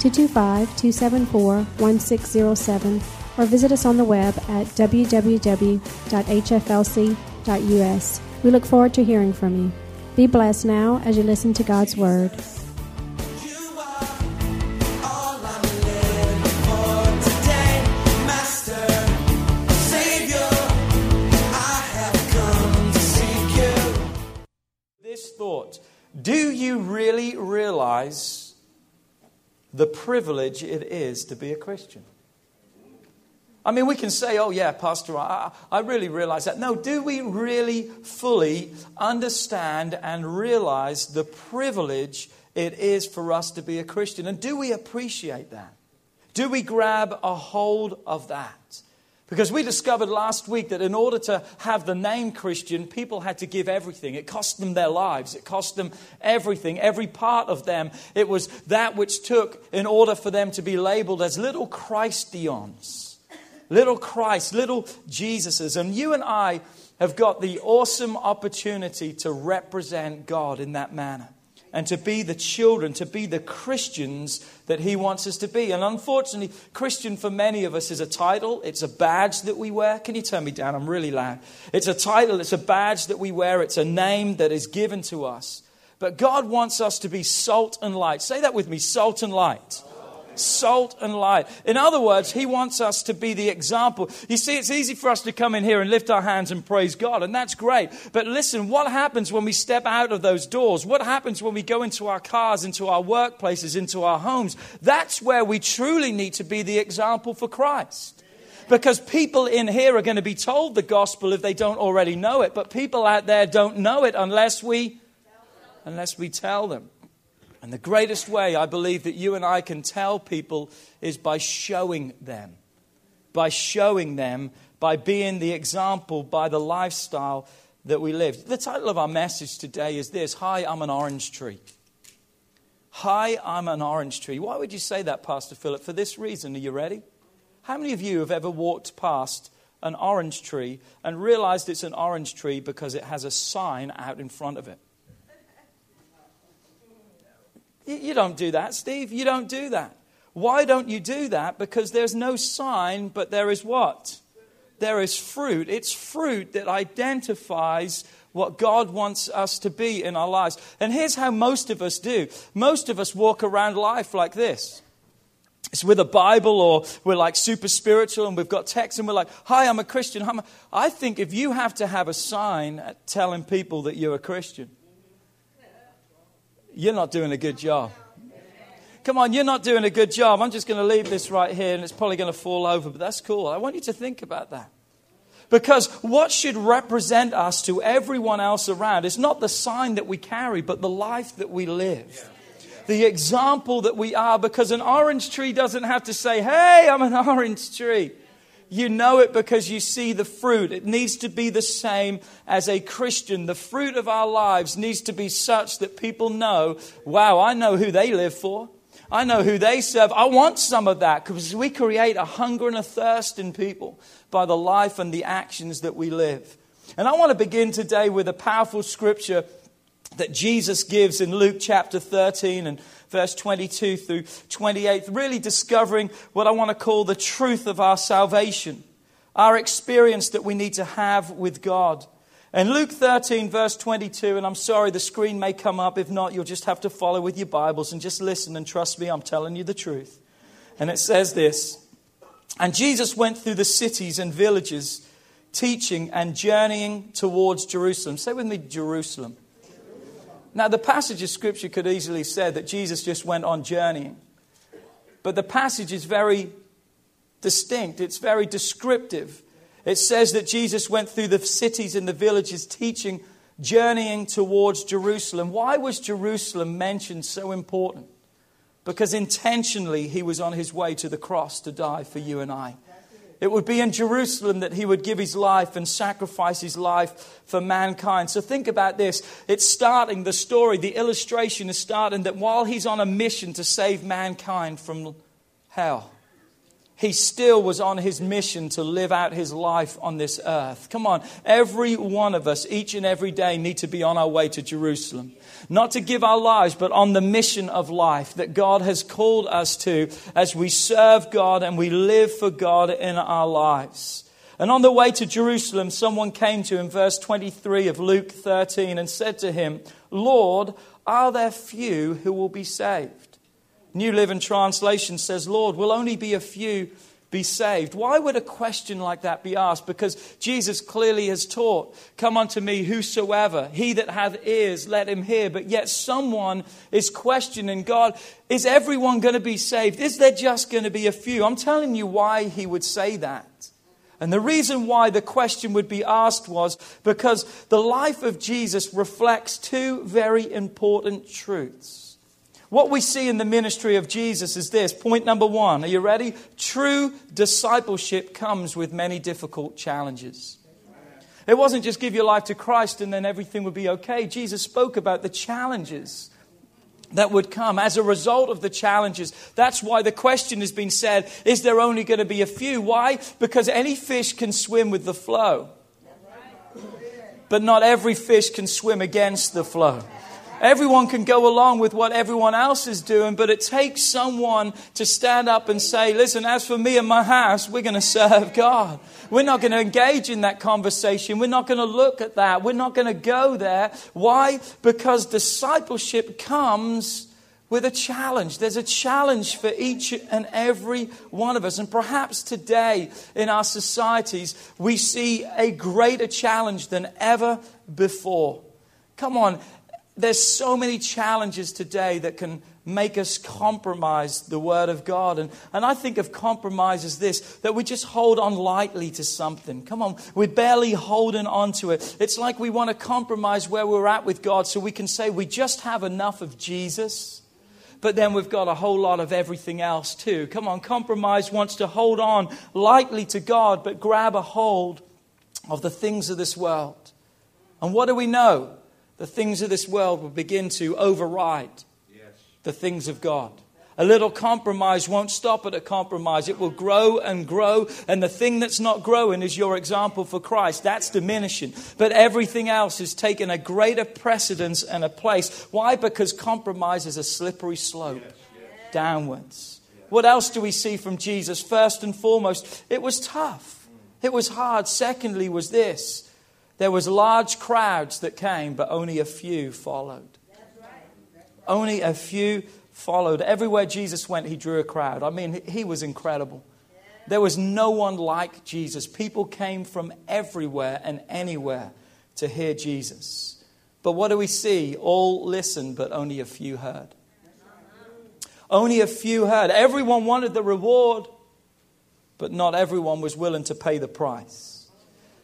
225 274 1607 or visit us on the web at www.hflc.us. We look forward to hearing from you. Be blessed now as you listen to God's Word. This thought Do you really realize the privilege it is to be a Christian? I mean, we can say, oh, yeah, Pastor, I, I really realize that. No, do we really fully understand and realize the privilege it is for us to be a Christian? And do we appreciate that? Do we grab a hold of that? Because we discovered last week that in order to have the name Christian, people had to give everything. It cost them their lives, it cost them everything, every part of them. It was that which took in order for them to be labeled as little Christians, little Christ, little Jesuses. And you and I have got the awesome opportunity to represent God in that manner and to be the children, to be the Christians that He wants us to be. And unfortunately, Christian for many of us is a title, it's a badge that we wear. Can you turn me down? I'm really loud. It's a title, it's a badge that we wear, it's a name that is given to us. But God wants us to be salt and light. Say that with me salt and light salt and light. In other words, He wants us to be the example. You see, it's easy for us to come in here and lift our hands and praise God, and that's great. But listen, what happens when we step out of those doors? What happens when we go into our cars, into our workplaces, into our homes? That's where we truly need to be the example for Christ. Because people in here are going to be told the gospel if they don't already know it, but people out there don't know it unless we unless we tell them. And the greatest way I believe that you and I can tell people is by showing them. By showing them, by being the example, by the lifestyle that we live. The title of our message today is this Hi, I'm an orange tree. Hi, I'm an orange tree. Why would you say that, Pastor Philip? For this reason. Are you ready? How many of you have ever walked past an orange tree and realized it's an orange tree because it has a sign out in front of it? You don't do that, Steve. You don't do that. Why don't you do that? Because there's no sign, but there is what? There is fruit. It's fruit that identifies what God wants us to be in our lives. And here's how most of us do most of us walk around life like this. It's with a Bible, or we're like super spiritual and we've got text and we're like, Hi, I'm a Christian. I'm a... I think if you have to have a sign telling people that you're a Christian, you're not doing a good job. Come on, you're not doing a good job. I'm just going to leave this right here and it's probably going to fall over, but that's cool. I want you to think about that. Because what should represent us to everyone else around is not the sign that we carry, but the life that we live. The example that we are, because an orange tree doesn't have to say, Hey, I'm an orange tree. You know it because you see the fruit. It needs to be the same as a Christian. The fruit of our lives needs to be such that people know, wow, I know who they live for. I know who they serve. I want some of that because we create a hunger and a thirst in people by the life and the actions that we live. And I want to begin today with a powerful scripture that Jesus gives in Luke chapter 13 and verse 22 through 28, really discovering what I want to call the truth of our salvation, our experience that we need to have with God. And Luke 13, verse 22, and I'm sorry, the screen may come up. If not, you'll just have to follow with your Bibles and just listen and trust me, I'm telling you the truth. And it says this And Jesus went through the cities and villages, teaching and journeying towards Jerusalem. Say with me, Jerusalem. Now, the passage of Scripture could easily say that Jesus just went on journeying. But the passage is very distinct, it's very descriptive. It says that Jesus went through the cities and the villages teaching, journeying towards Jerusalem. Why was Jerusalem mentioned so important? Because intentionally he was on his way to the cross to die for you and I. It would be in Jerusalem that he would give his life and sacrifice his life for mankind. So think about this. It's starting, the story, the illustration is starting that while he's on a mission to save mankind from hell, he still was on his mission to live out his life on this earth. Come on, every one of us, each and every day, need to be on our way to Jerusalem. Not to give our lives, but on the mission of life that God has called us to as we serve God and we live for God in our lives. And on the way to Jerusalem, someone came to him, verse 23 of Luke 13, and said to him, Lord, are there few who will be saved? New Living Translation says, Lord, will only be a few be saved. Why would a question like that be asked? Because Jesus clearly has taught, Come unto me, whosoever, he that hath ears, let him hear. But yet someone is questioning God, is everyone going to be saved? Is there just going to be a few? I'm telling you why he would say that. And the reason why the question would be asked was because the life of Jesus reflects two very important truths. What we see in the ministry of Jesus is this. Point number one. Are you ready? True discipleship comes with many difficult challenges. It wasn't just give your life to Christ and then everything would be okay. Jesus spoke about the challenges that would come as a result of the challenges. That's why the question has been said is there only going to be a few? Why? Because any fish can swim with the flow, but not every fish can swim against the flow. Everyone can go along with what everyone else is doing, but it takes someone to stand up and say, Listen, as for me and my house, we're going to serve God. We're not going to engage in that conversation. We're not going to look at that. We're not going to go there. Why? Because discipleship comes with a challenge. There's a challenge for each and every one of us. And perhaps today in our societies, we see a greater challenge than ever before. Come on, there's so many challenges today that can make us compromise the Word of God. And, and I think of compromise as this that we just hold on lightly to something. Come on, we're barely holding on to it. It's like we want to compromise where we're at with God so we can say we just have enough of Jesus. But then we've got a whole lot of everything else too. Come on, compromise wants to hold on lightly to God, but grab a hold of the things of this world. And what do we know? The things of this world will begin to override yes. the things of God. A little compromise won't stop at a compromise. It will grow and grow. And the thing that's not growing is your example for Christ. That's diminishing. But everything else is taking a greater precedence and a place. Why? Because compromise is a slippery slope yes. Yes. downwards. What else do we see from Jesus? First and foremost, it was tough. Mm. It was hard. Secondly, was this there was large crowds that came, but only a few followed. Only a few followed. Everywhere Jesus went, he drew a crowd. I mean, he was incredible. There was no one like Jesus. People came from everywhere and anywhere to hear Jesus. But what do we see? All listened, but only a few heard. Only a few heard. Everyone wanted the reward, but not everyone was willing to pay the price.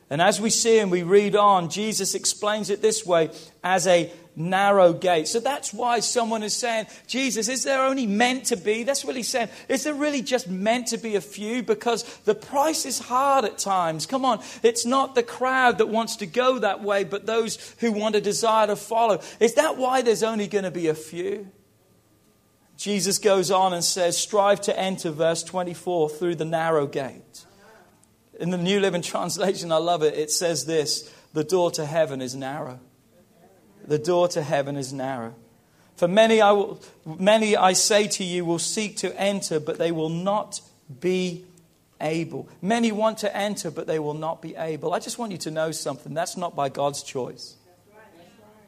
And as we see and we read on, Jesus explains it this way as a narrow gate. So that's why someone is saying, Jesus, is there only meant to be? That's what he's saying. Is there really just meant to be a few? Because the price is hard at times. Come on. It's not the crowd that wants to go that way, but those who want a desire to follow. Is that why there's only going to be a few? Jesus goes on and says, Strive to enter, verse 24, through the narrow gate. In the New Living Translation, I love it. It says this The door to heaven is narrow. The door to heaven is narrow. For many I, will, many, I say to you, will seek to enter, but they will not be able. Many want to enter, but they will not be able. I just want you to know something. That's not by God's choice.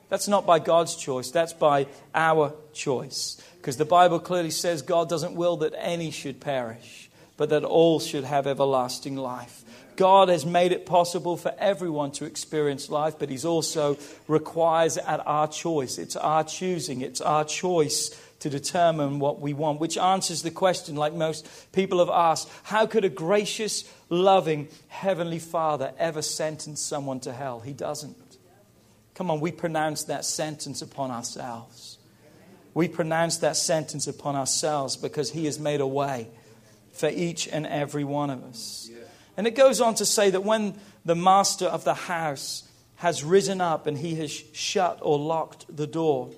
That's not by God's choice. That's by our choice. Because the Bible clearly says God doesn't will that any should perish but that all should have everlasting life. God has made it possible for everyone to experience life, but He's also requires at our choice. It's our choosing, it's our choice to determine what we want, which answers the question, like most people have asked how could a gracious, loving Heavenly Father ever sentence someone to hell? He doesn't. Come on, we pronounce that sentence upon ourselves. We pronounce that sentence upon ourselves because He has made a way for each and every one of us. And it goes on to say that when the master of the house has risen up and he has shut or locked the door,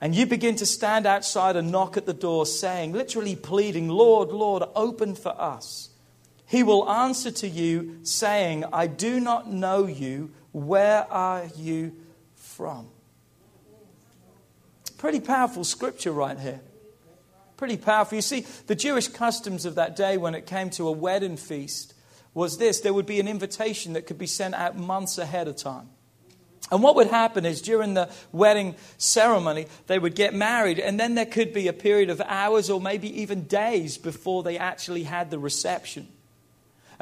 and you begin to stand outside and knock at the door, saying, literally pleading, Lord, Lord, open for us. He will answer to you, saying, I do not know you. Where are you from? Pretty powerful scripture right here. Pretty powerful. You see, the Jewish customs of that day when it came to a wedding feast was this there would be an invitation that could be sent out months ahead of time. And what would happen is during the wedding ceremony, they would get married, and then there could be a period of hours or maybe even days before they actually had the reception.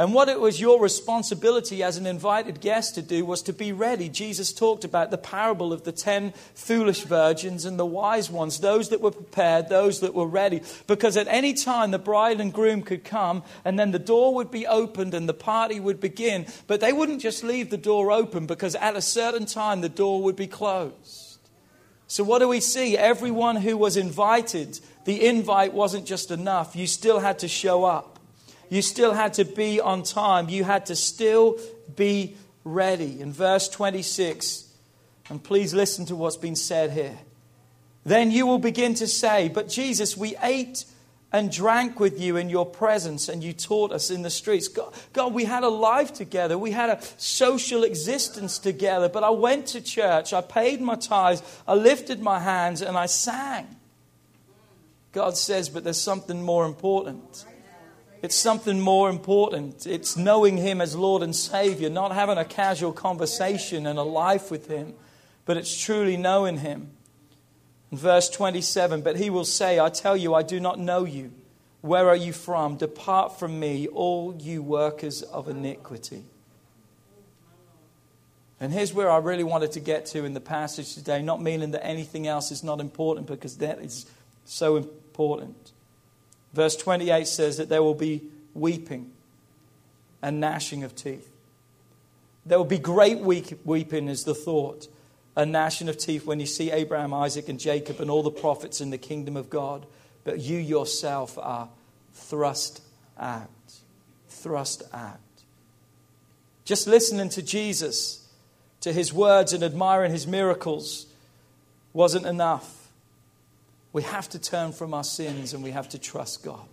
And what it was your responsibility as an invited guest to do was to be ready. Jesus talked about the parable of the ten foolish virgins and the wise ones, those that were prepared, those that were ready. Because at any time the bride and groom could come, and then the door would be opened and the party would begin. But they wouldn't just leave the door open, because at a certain time the door would be closed. So, what do we see? Everyone who was invited, the invite wasn't just enough. You still had to show up. You still had to be on time. You had to still be ready. In verse 26, and please listen to what's been said here. Then you will begin to say, But Jesus, we ate and drank with you in your presence, and you taught us in the streets. God, God, we had a life together. We had a social existence together. But I went to church, I paid my tithes, I lifted my hands, and I sang. God says, But there's something more important. It's something more important. It's knowing Him as Lord and Savior, not having a casual conversation and a life with Him, but it's truly knowing Him. In verse 27, but He will say, I tell you, I do not know you. Where are you from? Depart from me, all you workers of iniquity. And here's where I really wanted to get to in the passage today, not meaning that anything else is not important, because that is so important. Verse 28 says that there will be weeping and gnashing of teeth. There will be great weeping, is the thought, a gnashing of teeth when you see Abraham, Isaac, and Jacob and all the prophets in the kingdom of God. But you yourself are thrust out. Thrust out. Just listening to Jesus, to his words, and admiring his miracles wasn't enough. We have to turn from our sins and we have to trust God.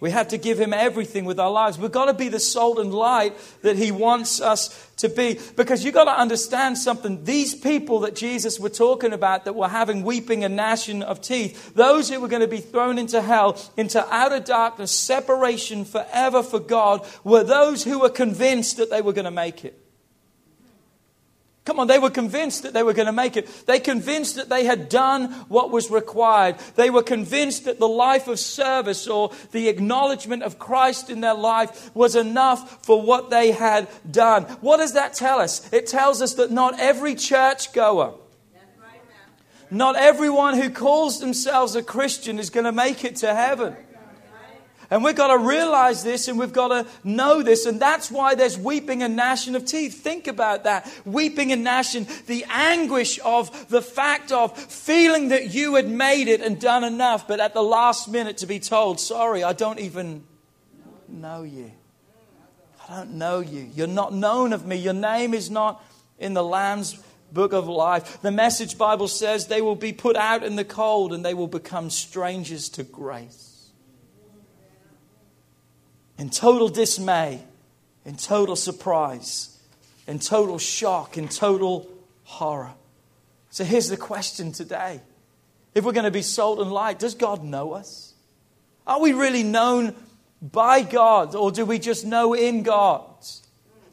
We have to give Him everything with our lives. We've got to be the salt and light that He wants us to be. Because you've got to understand something. These people that Jesus were talking about that were having weeping and gnashing of teeth, those who were going to be thrown into hell, into outer darkness, separation forever for God, were those who were convinced that they were going to make it. Come on, they were convinced that they were going to make it. They convinced that they had done what was required. They were convinced that the life of service or the acknowledgement of Christ in their life was enough for what they had done. What does that tell us? It tells us that not every church goer, not everyone who calls themselves a Christian is going to make it to heaven. And we've got to realize this and we've got to know this. And that's why there's weeping and gnashing of teeth. Think about that. Weeping and gnashing, the anguish of the fact of feeling that you had made it and done enough, but at the last minute to be told, sorry, I don't even know you. I don't know you. You're not known of me. Your name is not in the Lamb's book of life. The message Bible says they will be put out in the cold and they will become strangers to grace in total dismay, in total surprise, in total shock, in total horror. So here's the question today. If we're going to be salt and light, does God know us? Are we really known by God or do we just know in God?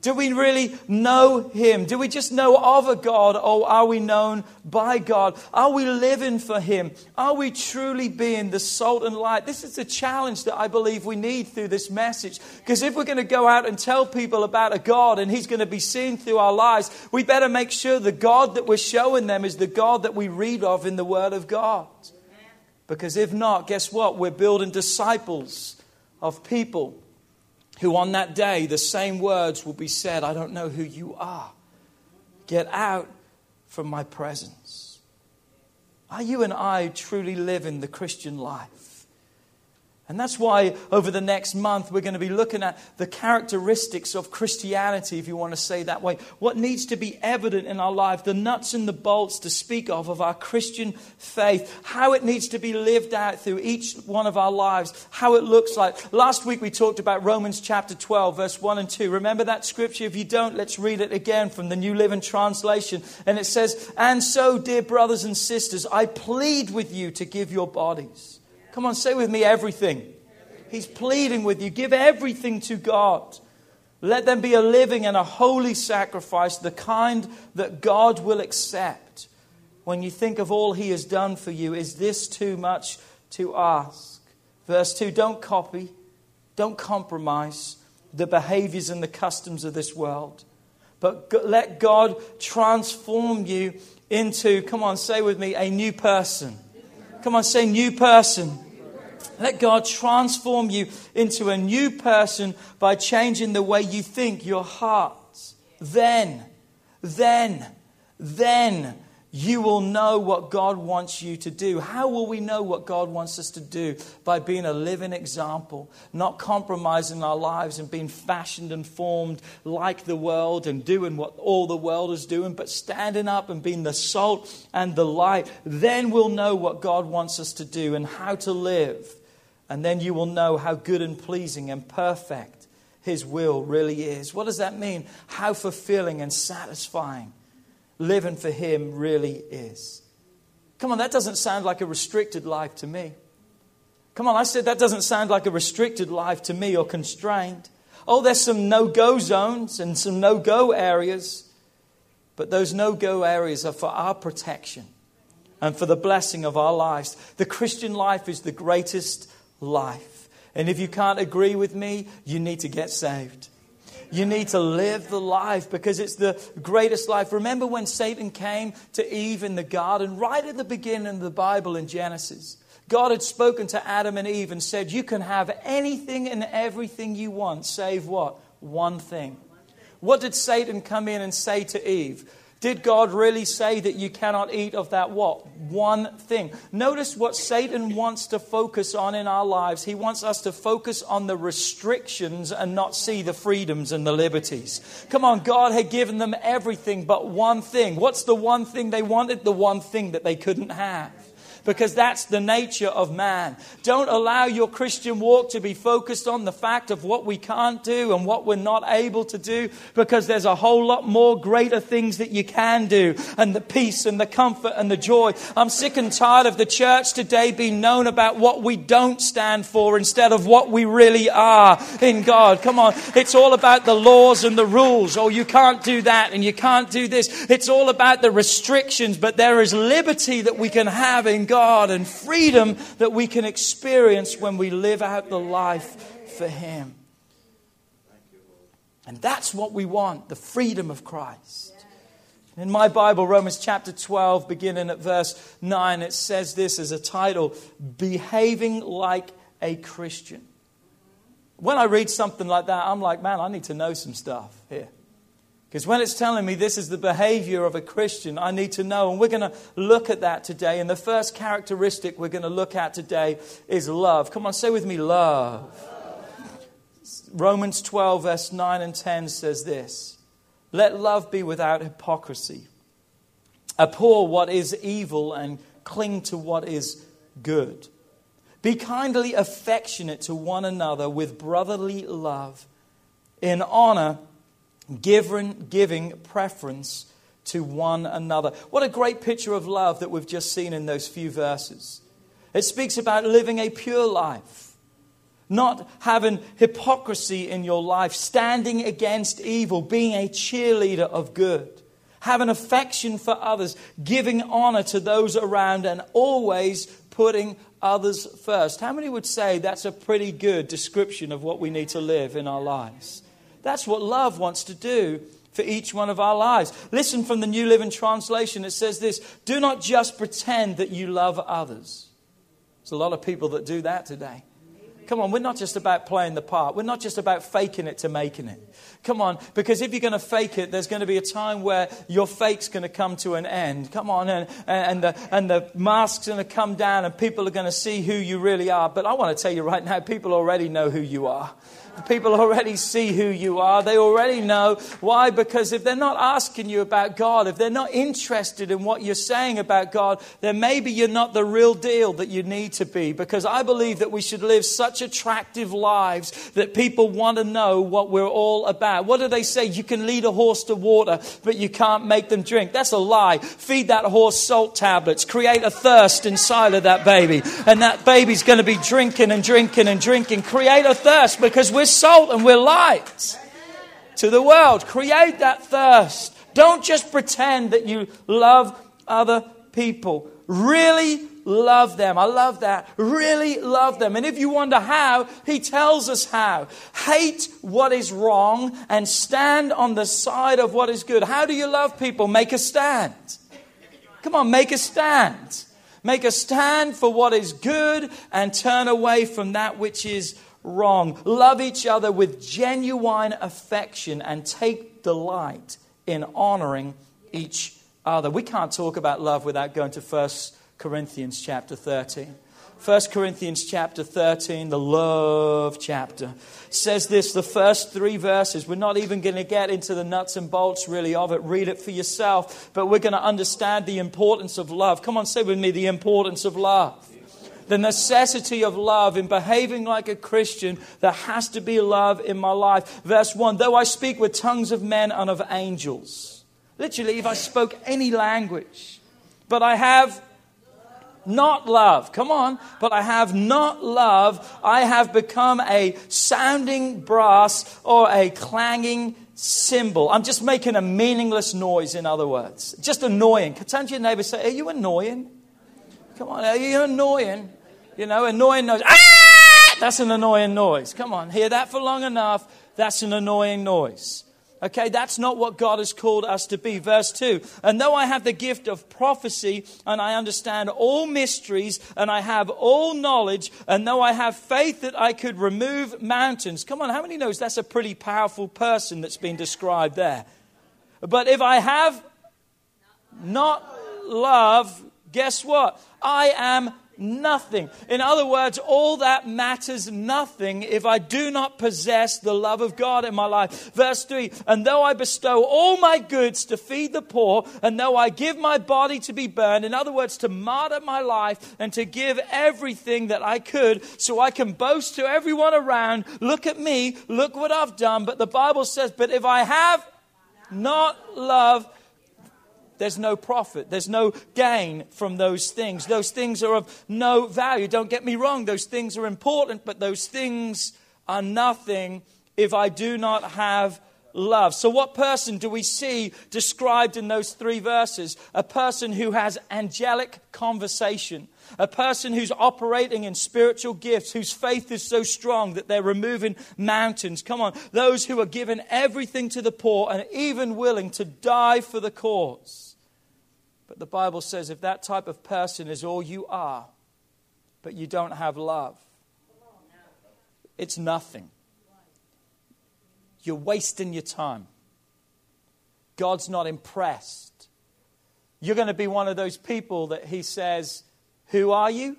Do we really know Him? Do we just know of a God or are we known by God? Are we living for Him? Are we truly being the salt and light? This is a challenge that I believe we need through this message. Because if we're going to go out and tell people about a God and He's going to be seen through our lives, we better make sure the God that we're showing them is the God that we read of in the Word of God. Because if not, guess what? We're building disciples of people who on that day the same words will be said I don't know who you are. Get out from my presence. Are you and I truly living the Christian life? And that's why over the next month we're going to be looking at the characteristics of Christianity, if you want to say that way. What needs to be evident in our life, the nuts and the bolts to speak of, of our Christian faith, how it needs to be lived out through each one of our lives, how it looks like. Last week we talked about Romans chapter 12, verse 1 and 2. Remember that scripture? If you don't, let's read it again from the New Living Translation. And it says, And so, dear brothers and sisters, I plead with you to give your bodies Come on, say with me everything. He's pleading with you. Give everything to God. Let them be a living and a holy sacrifice, the kind that God will accept. When you think of all He has done for you, is this too much to ask? Verse 2 Don't copy, don't compromise the behaviors and the customs of this world, but let God transform you into, come on, say with me, a new person. Come on, say new person. Let God transform you into a new person by changing the way you think, your heart. Then, then, then you will know what God wants you to do. How will we know what God wants us to do? By being a living example, not compromising our lives and being fashioned and formed like the world and doing what all the world is doing, but standing up and being the salt and the light. Then we'll know what God wants us to do and how to live and then you will know how good and pleasing and perfect His will really is. What does that mean? How fulfilling and satisfying living for Him really is. Come on, that doesn't sound like a restricted life to me. Come on, I said that doesn't sound like a restricted life to me or constrained. Oh, there's some no go zones and some no go areas, but those no go areas are for our protection and for the blessing of our lives. The Christian life is the greatest life. And if you can't agree with me, you need to get saved. You need to live the life because it's the greatest life. Remember when Satan came to Eve in the garden, right at the beginning of the Bible in Genesis? God had spoken to Adam and Eve and said, You can have anything and everything you want, save what? One thing. What did Satan come in and say to Eve? Did God really say that you cannot eat of that what? One thing. Notice what Satan wants to focus on in our lives. He wants us to focus on the restrictions and not see the freedoms and the liberties. Come on, God had given them everything but one thing. What's the one thing they wanted? The one thing that they couldn't have because that's the nature of man. Don't allow your Christian walk to be focused on the fact of what we can't do and what we're not able to do because there's a whole lot more greater things that you can do and the peace and the comfort and the joy. I'm sick and tired of the church today being known about what we don't stand for instead of what we really are in God. Come on. It's all about the laws and the rules. Oh, you can't do that and you can't do this. It's all about the restrictions, but there is liberty that we can have in God God and freedom that we can experience when we live out the life for Him. And that's what we want the freedom of Christ. In my Bible, Romans chapter 12, beginning at verse 9, it says this as a title Behaving like a Christian. When I read something like that, I'm like, man, I need to know some stuff here. Because when it's telling me this is the behavior of a Christian, I need to know. And we're going to look at that today. And the first characteristic we're going to look at today is love. Come on, say with me, love. Romans 12, verse 9 and 10 says this Let love be without hypocrisy. Abhor what is evil and cling to what is good. Be kindly affectionate to one another with brotherly love, in honor giving, giving preference to one another. What a great picture of love that we've just seen in those few verses. It speaks about living a pure life, not having hypocrisy in your life, standing against evil, being a cheerleader of good, having affection for others, giving honor to those around, and always putting others first. How many would say that's a pretty good description of what we need to live in our lives? That's what love wants to do for each one of our lives. Listen from the New Living Translation. It says this Do not just pretend that you love others. There's a lot of people that do that today. Come on, we're not just about playing the part. We're not just about faking it to making it. Come on, because if you're going to fake it, there's going to be a time where your fake's going to come to an end. Come on, and, and, the, and the mask's are going to come down and people are going to see who you really are. But I want to tell you right now, people already know who you are. People already see who you are. They already know. Why? Because if they're not asking you about God, if they're not interested in what you're saying about God, then maybe you're not the real deal that you need to be. Because I believe that we should live such attractive lives that people want to know what we're all about. What do they say? You can lead a horse to water, but you can't make them drink. That's a lie. Feed that horse salt tablets. Create a thirst inside of that baby. And that baby's going to be drinking and drinking and drinking. Create a thirst because we're salt and we're light to the world. Create that thirst. Don't just pretend that you love other people. Really love them. I love that. Really love them. And if you wonder how, he tells us how. Hate what is wrong and stand on the side of what is good. How do you love people? Make a stand. Come on, make a stand. Make a stand for what is good and turn away from that which is wrong. Love each other with genuine affection and take delight in honoring each other. We can't talk about love without going to 1 Corinthians chapter 13. 1 Corinthians chapter 13, the love chapter, says this the first three verses. We're not even going to get into the nuts and bolts really of it. Read it for yourself. But we're going to understand the importance of love. Come on, say with me the importance of love the necessity of love in behaving like a Christian. There has to be love in my life. Verse 1 Though I speak with tongues of men and of angels. Literally, if I spoke any language, but I have not love. Come on. But I have not love. I have become a sounding brass or a clanging cymbal. I'm just making a meaningless noise, in other words. Just annoying. Turn to your neighbor say, Are you annoying? Come on, are you annoying? You know, annoying noise. Ah! That's an annoying noise. Come on, hear that for long enough. That's an annoying noise. Okay, that's not what God has called us to be. Verse 2 And though I have the gift of prophecy, and I understand all mysteries, and I have all knowledge, and though I have faith that I could remove mountains. Come on, how many knows that's a pretty powerful person that's been described there? But if I have not love, guess what? I am nothing. In other words, all that matters nothing if I do not possess the love of God in my life. Verse 3 And though I bestow all my goods to feed the poor, and though I give my body to be burned, in other words, to martyr my life and to give everything that I could so I can boast to everyone around, look at me, look what I've done. But the Bible says, But if I have not love, there's no profit. There's no gain from those things. Those things are of no value. Don't get me wrong. Those things are important, but those things are nothing if I do not have love. So, what person do we see described in those three verses? A person who has angelic conversation, a person who's operating in spiritual gifts, whose faith is so strong that they're removing mountains. Come on, those who are given everything to the poor and even willing to die for the cause. But the Bible says if that type of person is all you are, but you don't have love, it's nothing. You're wasting your time. God's not impressed. You're going to be one of those people that He says, Who are you?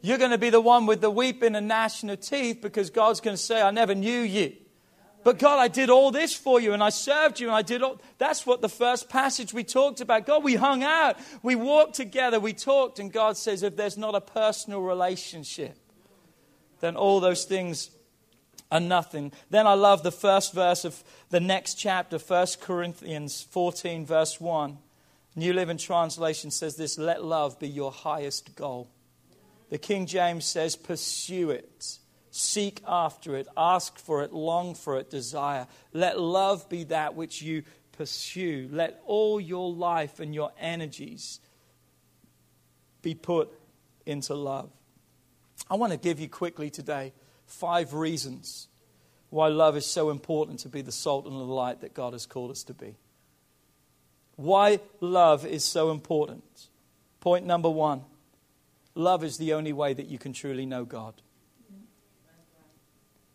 You're going to be the one with the weeping and gnashing of teeth because God's going to say, I never knew you. But God, I did all this for you and I served you and I did all. That's what the first passage we talked about. God, we hung out, we walked together, we talked, and God says if there's not a personal relationship, then all those things are nothing. Then I love the first verse of the next chapter, 1 Corinthians 14, verse 1. New Living Translation says this let love be your highest goal. The King James says, pursue it. Seek after it, ask for it, long for it, desire. Let love be that which you pursue. Let all your life and your energies be put into love. I want to give you quickly today five reasons why love is so important to be the salt and the light that God has called us to be. Why love is so important. Point number one love is the only way that you can truly know God.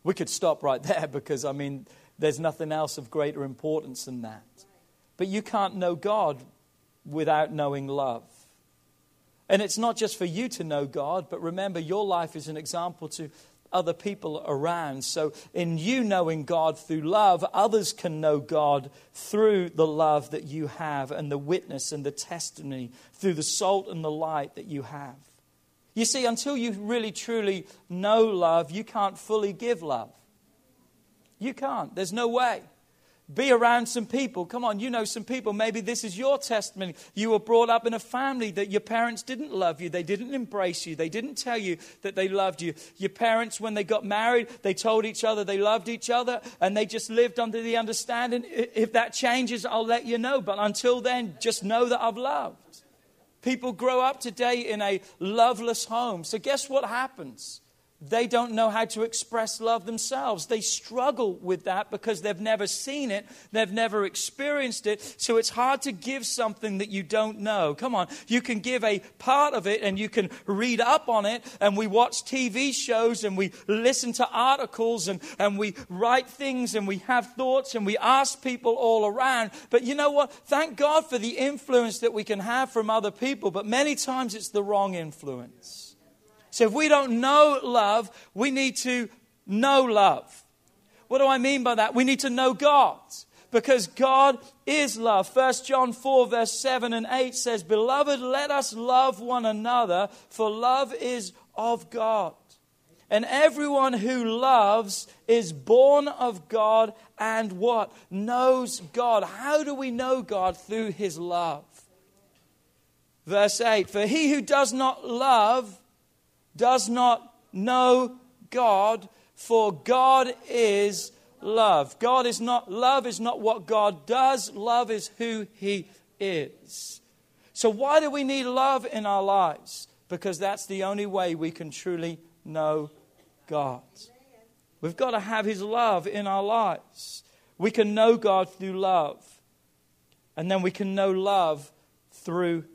We could stop right there because, I mean, there's nothing else of greater importance than that. But you can't know God without knowing love. And it's not just for you to know God, but remember, your life is an example to other people around. So, in you knowing God through love, others can know God through the love that you have and the witness and the testimony, through the salt and the light that you have. You see, until you really truly know love, you can't fully give love. You can't. There's no way. Be around some people. Come on, you know some people. Maybe this is your testimony. You were brought up in a family that your parents didn't love you. They didn't embrace you. They didn't tell you that they loved you. Your parents, when they got married, they told each other they loved each other and they just lived under the understanding if that changes, I'll let you know. But until then, just know that I've loved. People grow up today in a loveless home. So, guess what happens? They don't know how to express love themselves. They struggle with that because they've never seen it, they've never experienced it. So it's hard to give something that you don't know. Come on, you can give a part of it and you can read up on it, and we watch TV shows and we listen to articles and, and we write things and we have thoughts and we ask people all around. But you know what? Thank God for the influence that we can have from other people, but many times it's the wrong influence. So if we don't know love, we need to know love. What do I mean by that? We need to know God because God is love. 1 John 4, verse 7 and 8 says, Beloved, let us love one another, for love is of God. And everyone who loves is born of God and what? Knows God. How do we know God? Through his love. Verse 8 For he who does not love does not know God, for God is love. God is not, love is not what God does, love is who He is. So, why do we need love in our lives? Because that's the only way we can truly know God. We've got to have His love in our lives. We can know God through love, and then we can know love through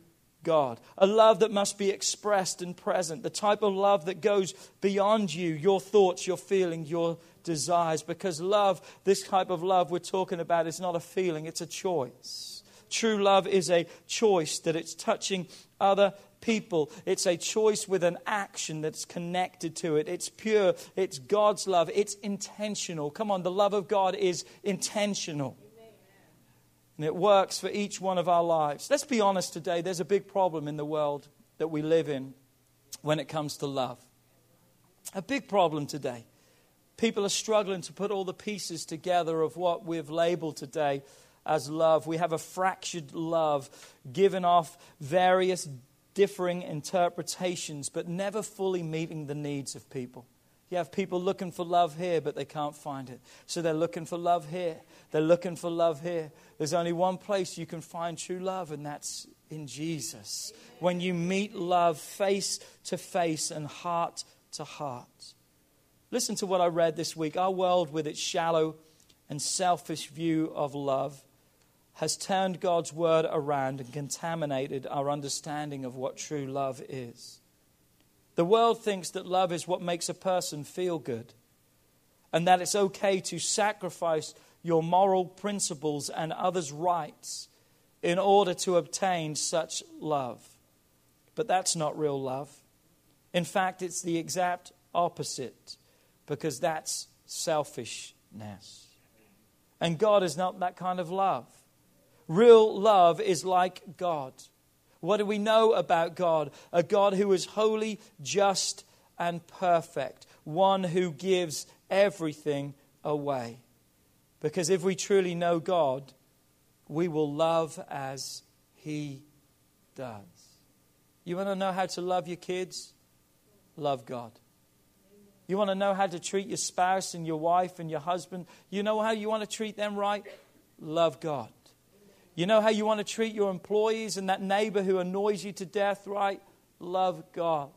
God. A love that must be expressed and present. The type of love that goes beyond you, your thoughts, your feelings, your desires. Because love, this type of love we're talking about, is not a feeling, it's a choice. True love is a choice that it's touching other people. It's a choice with an action that's connected to it. It's pure. It's God's love. It's intentional. Come on, the love of God is intentional. And it works for each one of our lives. Let's be honest today, there's a big problem in the world that we live in when it comes to love. A big problem today. People are struggling to put all the pieces together of what we've labeled today as love. We have a fractured love given off various differing interpretations, but never fully meeting the needs of people. You have people looking for love here, but they can't find it. So they're looking for love here. They're looking for love here. There's only one place you can find true love, and that's in Jesus. When you meet love face to face and heart to heart. Listen to what I read this week. Our world, with its shallow and selfish view of love, has turned God's word around and contaminated our understanding of what true love is. The world thinks that love is what makes a person feel good and that it's okay to sacrifice your moral principles and others' rights in order to obtain such love. But that's not real love. In fact, it's the exact opposite because that's selfishness. And God is not that kind of love. Real love is like God. What do we know about God? A God who is holy, just, and perfect. One who gives everything away. Because if we truly know God, we will love as He does. You want to know how to love your kids? Love God. You want to know how to treat your spouse and your wife and your husband? You know how you want to treat them right? Love God. You know how you want to treat your employees and that neighbor who annoys you to death, right? Love God.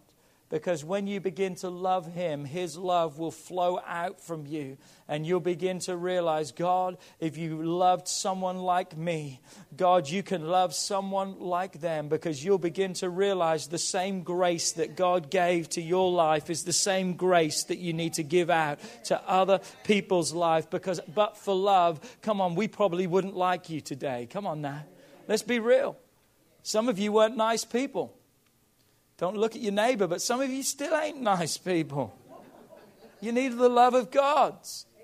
Because when you begin to love Him, His love will flow out from you. And you'll begin to realize, God, if you loved someone like me, God, you can love someone like them because you'll begin to realize the same grace that God gave to your life is the same grace that you need to give out to other people's life. Because, but for love, come on, we probably wouldn't like you today. Come on now. Let's be real. Some of you weren't nice people. Don't look at your neighbor, but some of you still ain't nice people. You need the love of God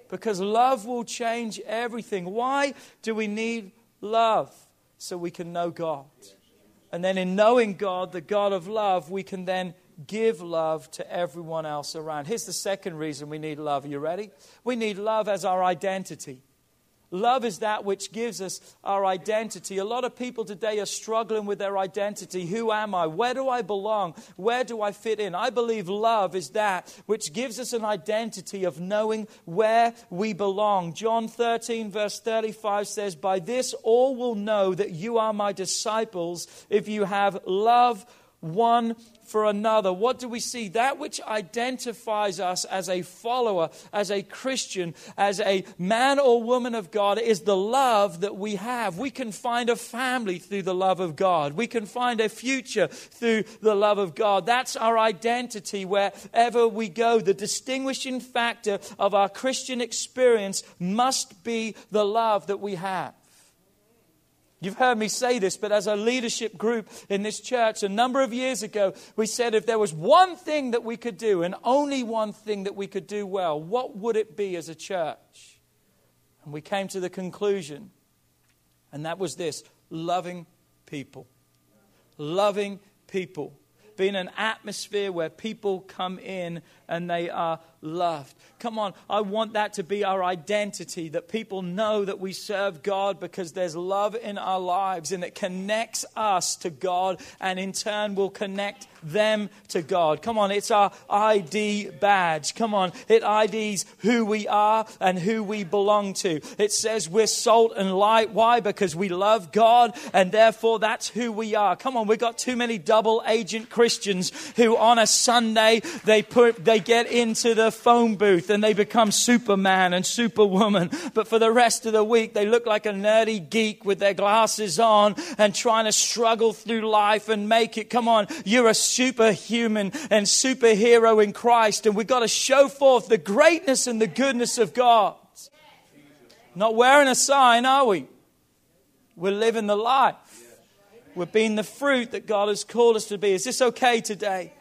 because love will change everything. Why do we need love? So we can know God. And then, in knowing God, the God of love, we can then give love to everyone else around. Here's the second reason we need love. Are you ready? We need love as our identity. Love is that which gives us our identity. A lot of people today are struggling with their identity. Who am I? Where do I belong? Where do I fit in? I believe love is that which gives us an identity of knowing where we belong. John 13, verse 35 says, By this all will know that you are my disciples if you have love one for another. What do we see? That which identifies us as a follower, as a Christian, as a man or woman of God is the love that we have. We can find a family through the love of God, we can find a future through the love of God. That's our identity wherever we go. The distinguishing factor of our Christian experience must be the love that we have. You've heard me say this, but as a leadership group in this church, a number of years ago, we said if there was one thing that we could do, and only one thing that we could do well, what would it be as a church? And we came to the conclusion, and that was this loving people. Loving people. Being an atmosphere where people come in and they are loved. Come on, I want that to be our identity that people know that we serve God because there's love in our lives and it connects us to God and in turn will connect them to God. Come on, it's our ID badge. Come on, it IDs who we are and who we belong to. It says we're salt and light. Why? Because we love God and therefore that's who we are. Come on, we've got too many double agent Christians who on a Sunday they put they get into the phone booth and they become Superman and Superwoman. But for the rest of the week, they look like a nerdy geek with their glasses on and trying to struggle through life and make it. Come on, you're a superhuman and superhero in Christ, and we've got to show forth the greatness and the goodness of God. Not wearing a sign, are we? We're living the life. We're being the fruit that God has called us to be. Is this okay today?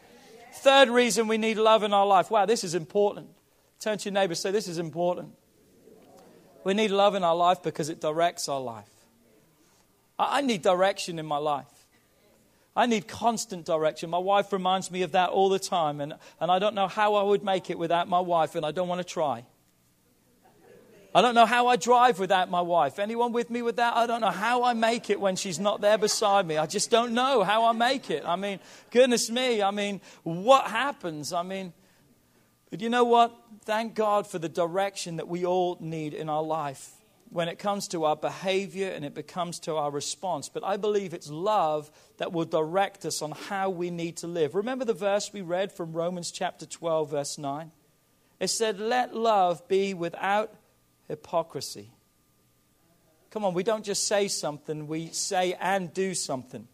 Third reason we need love in our life. Wow, this is important. Turn to your neighbor say, This is important. We need love in our life because it directs our life. I need direction in my life. I need constant direction. My wife reminds me of that all the time, and, and I don't know how I would make it without my wife, and I don't want to try. I don't know how I drive without my wife. Anyone with me with that? I don't know how I make it when she's not there beside me. I just don't know how I make it. I mean, goodness me. I mean, what happens? I mean, but you know what? Thank God for the direction that we all need in our life when it comes to our behavior and it becomes to our response. But I believe it's love that will direct us on how we need to live. Remember the verse we read from Romans chapter 12, verse 9? It said, Let love be without hypocrisy. Come on, we don't just say something, we say and do something.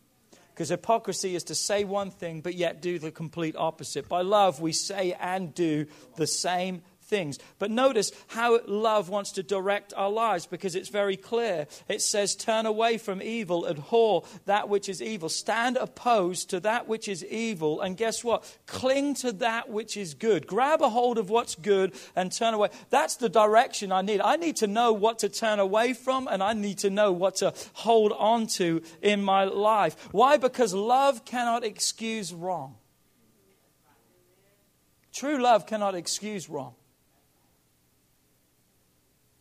Because hypocrisy is to say one thing but yet do the complete opposite. By love, we say and do the same things. But notice how love wants to direct our lives because it's very clear. It says, Turn away from evil, abhor that which is evil, stand opposed to that which is evil, and guess what? Cling to that which is good. Grab a hold of what's good and turn away. That's the direction I need. I need to know what to turn away from, and I need to know what to hold on to in my life. Why? Because love cannot excuse wrong. True love cannot excuse wrong.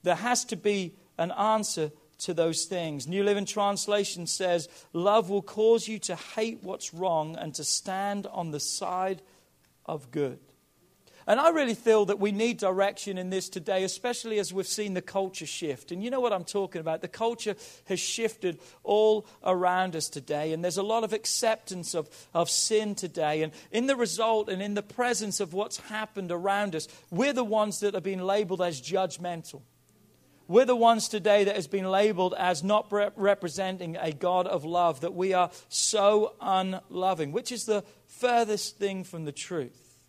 There has to be an answer to those things. New Living Translation says, Love will cause you to hate what's wrong and to stand on the side of good. And I really feel that we need direction in this today, especially as we've seen the culture shift. And you know what I'm talking about? The culture has shifted all around us today, and there's a lot of acceptance of, of sin today. And in the result and in the presence of what's happened around us, we're the ones that are being labeled as judgmental. We're the ones today that has been labeled as not representing a God of love, that we are so unloving, which is the furthest thing from the truth.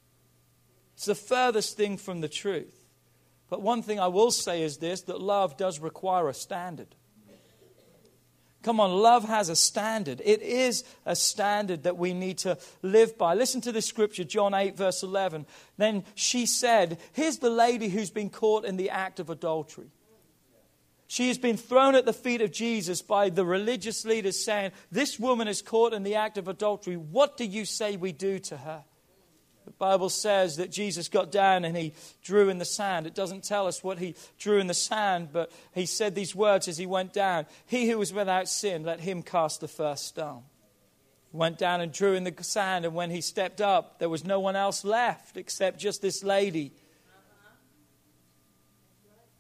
It's the furthest thing from the truth. But one thing I will say is this that love does require a standard. Come on, love has a standard. It is a standard that we need to live by. Listen to this scripture, John 8, verse 11. Then she said, Here's the lady who's been caught in the act of adultery. She has been thrown at the feet of Jesus by the religious leaders, saying, This woman is caught in the act of adultery. What do you say we do to her? The Bible says that Jesus got down and he drew in the sand. It doesn't tell us what he drew in the sand, but he said these words as he went down He who was without sin, let him cast the first stone. He went down and drew in the sand, and when he stepped up, there was no one else left except just this lady.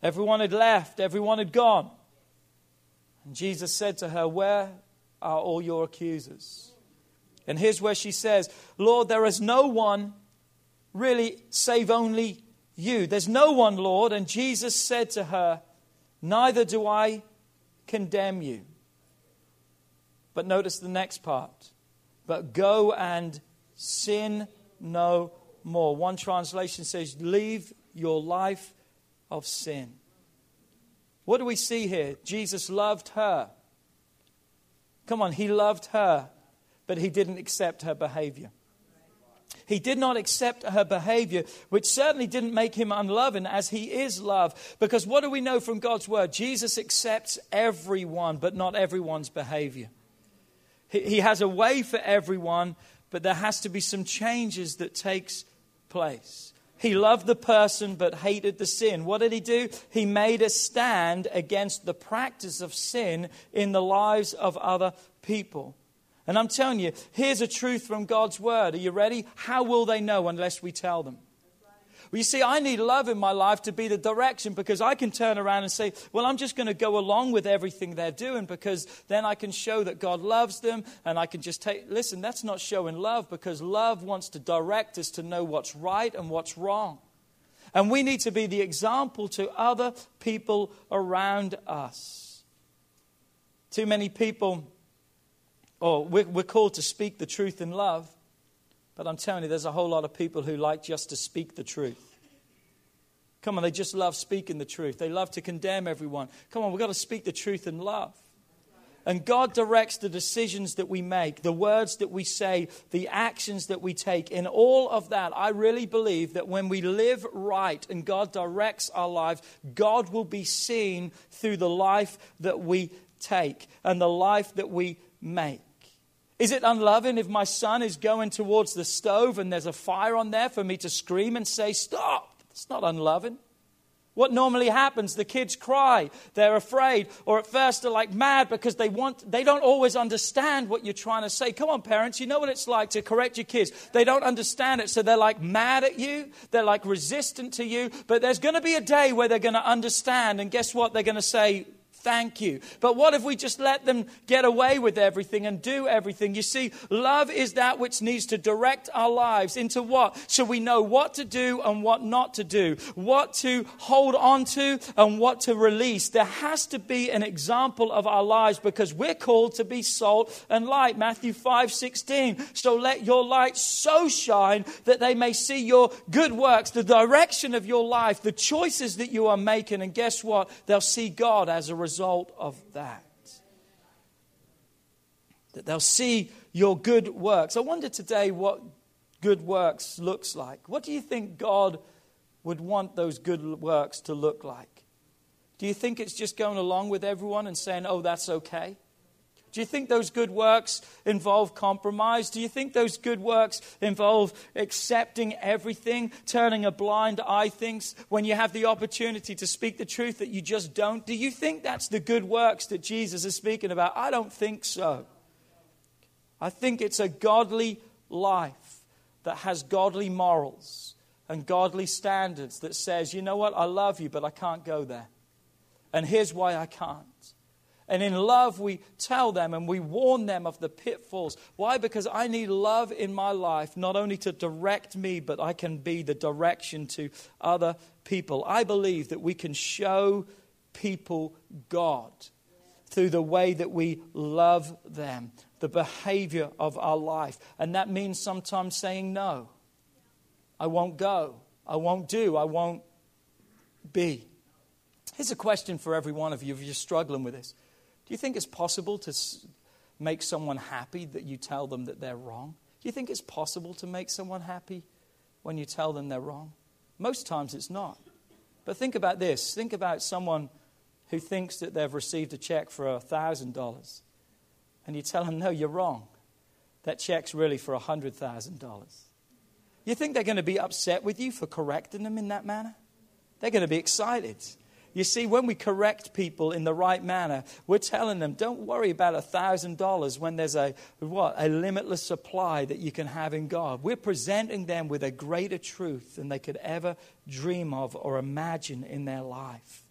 Everyone had left, everyone had gone. And Jesus said to her, Where are all your accusers? And here's where she says, Lord, there is no one really save only you. There's no one, Lord. And Jesus said to her, Neither do I condemn you. But notice the next part. But go and sin no more. One translation says, Leave your life of sin. What do we see here? Jesus loved her. Come on, he loved her but he didn't accept her behavior. He did not accept her behavior, which certainly didn't make him unloving, as he is love. Because what do we know from God's word? Jesus accepts everyone, but not everyone's behavior. He, he has a way for everyone, but there has to be some changes that takes place. He loved the person but hated the sin. What did he do? He made a stand against the practice of sin in the lives of other people. And I'm telling you, here's a truth from God's word. Are you ready? How will they know unless we tell them? Well, you see, I need love in my life to be the direction because I can turn around and say, well, I'm just going to go along with everything they're doing because then I can show that God loves them and I can just take. Listen, that's not showing love because love wants to direct us to know what's right and what's wrong. And we need to be the example to other people around us. Too many people or we're, we're called to speak the truth in love, but I'm telling you, there's a whole lot of people who like just to speak the truth. Come on, they just love speaking the truth. They love to condemn everyone. Come on, we've got to speak the truth in love. And God directs the decisions that we make, the words that we say, the actions that we take. In all of that, I really believe that when we live right and God directs our lives, God will be seen through the life that we take and the life that we make. Is it unloving if my son is going towards the stove and there's a fire on there for me to scream and say, Stop? It's not unloving. What normally happens, the kids cry, they're afraid, or at first they're like mad because they want they don't always understand what you're trying to say. Come on, parents, you know what it's like to correct your kids. They don't understand it, so they're like mad at you, they're like resistant to you, but there's gonna be a day where they're gonna understand, and guess what? They're gonna say, thank you. But what if we just let them get away with everything and do everything? You see, love is that which needs to direct our lives into what? So we know what to do and what not to do, what to hold on to and what to release. There has to be an example of our lives because we're called to be salt and light. Matthew 5 16. So let your light so shine that they may see your good works, the direction of your life, the choices that you are making. And guess what? They'll see God as a result result of that. That they'll see your good works. I wonder today what good works looks like. What do you think God would want those good works to look like? Do you think it's just going along with everyone and saying, oh, that's okay? Do you think those good works involve compromise? Do you think those good works involve accepting everything, turning a blind eye things when you have the opportunity to speak the truth that you just don't? Do you think that's the good works that Jesus is speaking about? I don't think so. I think it's a godly life that has godly morals and godly standards that says, you know what, I love you, but I can't go there. And here's why I can't. And in love, we tell them and we warn them of the pitfalls. Why? Because I need love in my life, not only to direct me, but I can be the direction to other people. I believe that we can show people God through the way that we love them, the behavior of our life. And that means sometimes saying no. I won't go. I won't do. I won't be. Here's a question for every one of you if you're struggling with this. Do you think it's possible to make someone happy that you tell them that they're wrong? Do you think it's possible to make someone happy when you tell them they're wrong? Most times it's not. But think about this think about someone who thinks that they've received a check for $1,000 and you tell them, no, you're wrong. That check's really for $100,000. You think they're going to be upset with you for correcting them in that manner? They're going to be excited. You see, when we correct people in the right manner, we're telling them, don't worry about a $1,000 when there's a, what, a limitless supply that you can have in God. We're presenting them with a greater truth than they could ever dream of or imagine in their life.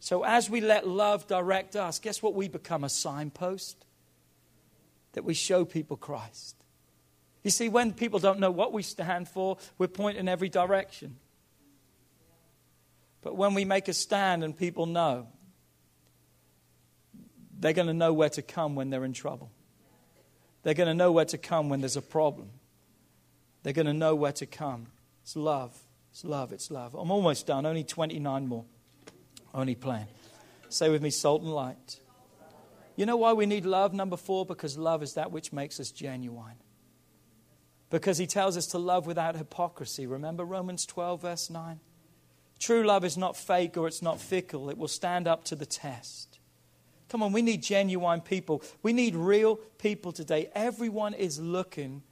So as we let love direct us, guess what? We become a signpost that we show people Christ. You see, when people don't know what we stand for, we're pointing every direction. But when we make a stand and people know, they're going to know where to come when they're in trouble. They're going to know where to come when there's a problem. They're going to know where to come. It's love. It's love. It's love. I'm almost done. Only 29 more. Only plan. Say with me, salt and light. You know why we need love? Number four, because love is that which makes us genuine. Because he tells us to love without hypocrisy. Remember Romans 12, verse 9? True love is not fake or it's not fickle, it will stand up to the test. Come on, we need genuine people. We need real people today. Everyone is looking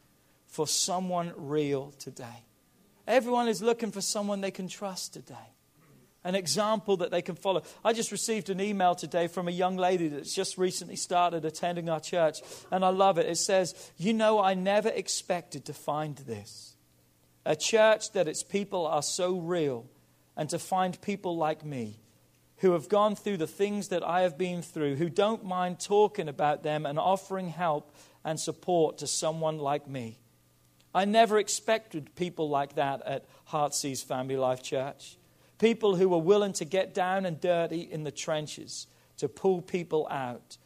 for someone real today. Everyone is looking for someone they can trust today. An example that they can follow. I just received an email today from a young lady that's just recently started attending our church, and I love it. It says, You know, I never expected to find this. A church that its people are so real and to find people like me who have gone through the things that I have been through, who don't mind talking about them and offering help and support to someone like me. I never expected people like that at Heartsease Family Life Church. People who were willing to get down and dirty in the trenches to pull people out,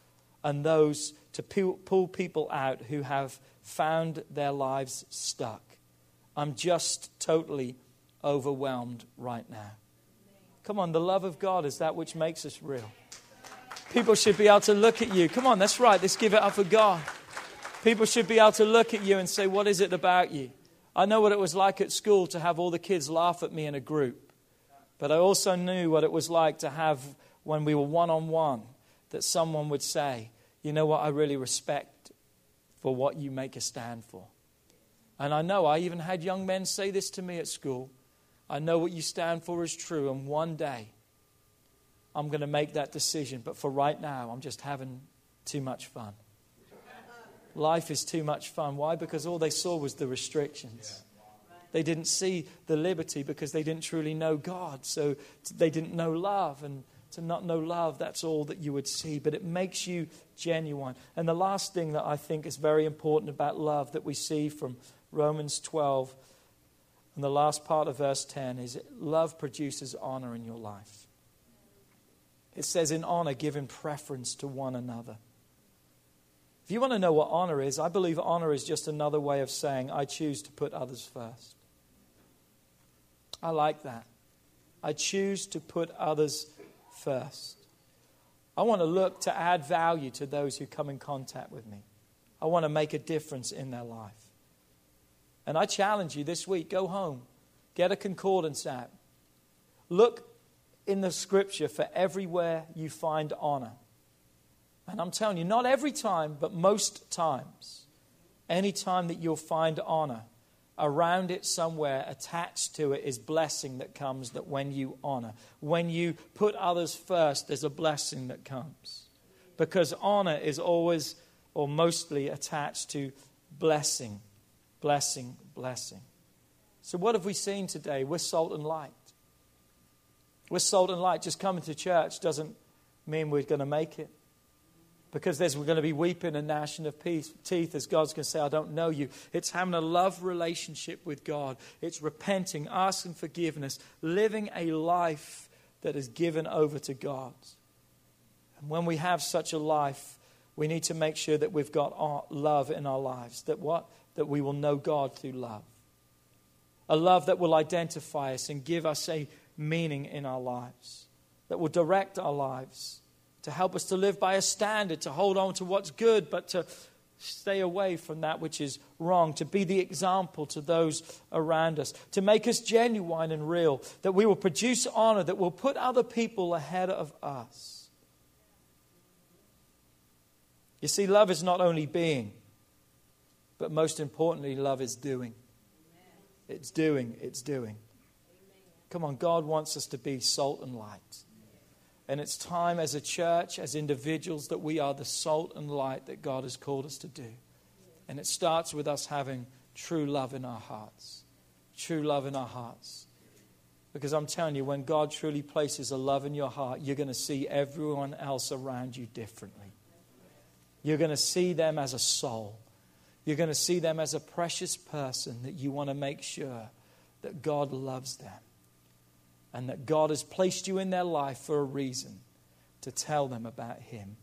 and those to pull people out who have found their lives stuck. I'm just totally overwhelmed right now. Come on, the love of God is that which makes us real. People should be able to look at you. Come on, that's right. Let's give it up for God. People should be able to look at you and say, What is it about you? I know what it was like at school to have all the kids laugh at me in a group. But I also knew what it was like to have, when we were one on one, that someone would say, You know what? I really respect for what you make a stand for. And I know I even had young men say this to me at school. I know what you stand for is true, and one day I'm going to make that decision. But for right now, I'm just having too much fun. Life is too much fun. Why? Because all they saw was the restrictions. They didn't see the liberty because they didn't truly know God. So they didn't know love. And to not know love, that's all that you would see. But it makes you genuine. And the last thing that I think is very important about love that we see from Romans 12 and the last part of verse 10 is love produces honor in your life. It says, in honor, giving preference to one another. If you want to know what honor is, I believe honor is just another way of saying, I choose to put others first. I like that. I choose to put others first. I want to look to add value to those who come in contact with me. I want to make a difference in their life. And I challenge you this week go home, get a concordance app. Look in the scripture for everywhere you find honor. And I'm telling you, not every time, but most times, any time that you'll find honor, around it somewhere, attached to it, is blessing that comes that when you honor. When you put others first, there's a blessing that comes. Because honor is always or mostly attached to blessing blessing, blessing. So, what have we seen today? We're salt and light. We're salt and light. Just coming to church doesn't mean we're going to make it. Because there's we're going to be weeping and gnashing of teeth as God's going to say, I don't know you. It's having a love relationship with God. It's repenting, asking forgiveness, living a life that is given over to God. And when we have such a life, we need to make sure that we've got our love in our lives. That what? That we will know God through love. A love that will identify us and give us a meaning in our lives. That will direct our lives. To help us to live by a standard, to hold on to what's good, but to stay away from that which is wrong, to be the example to those around us, to make us genuine and real, that we will produce honor, that will put other people ahead of us. You see, love is not only being, but most importantly, love is doing. It's doing, it's doing. Come on, God wants us to be salt and light. And it's time as a church, as individuals, that we are the salt and light that God has called us to do. And it starts with us having true love in our hearts. True love in our hearts. Because I'm telling you, when God truly places a love in your heart, you're going to see everyone else around you differently. You're going to see them as a soul. You're going to see them as a precious person that you want to make sure that God loves them and that God has placed you in their life for a reason to tell them about Him,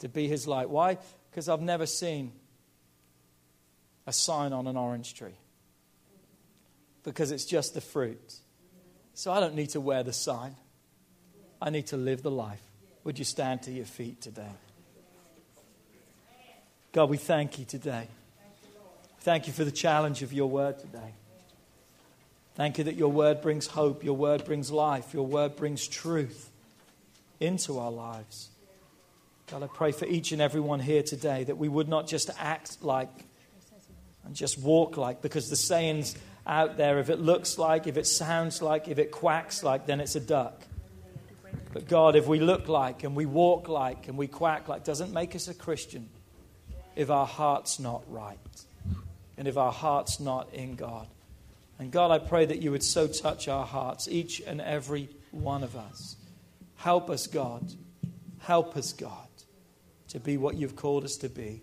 to be His light. Why? Because I've never seen a sign on an orange tree because it's just the fruit. So I don't need to wear the sign. I need to live the life. Would you stand to your feet today? God, we thank you today. Thank you for the challenge of your word today. Thank you that your word brings hope, your word brings life, your word brings truth into our lives. God, I pray for each and every one here today that we would not just act like and just walk like, because the sayings out there, if it looks like, if it sounds like, if it quacks like, then it's a duck. But God, if we look like and we walk like and we quack like, doesn't make us a Christian if our heart's not right and if our heart's not in God. And God, I pray that you would so touch our hearts, each and every one of us. Help us, God. Help us, God, to be what you've called us to be.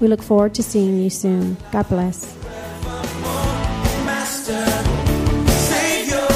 We look forward to seeing you soon. God bless. Master, Savior,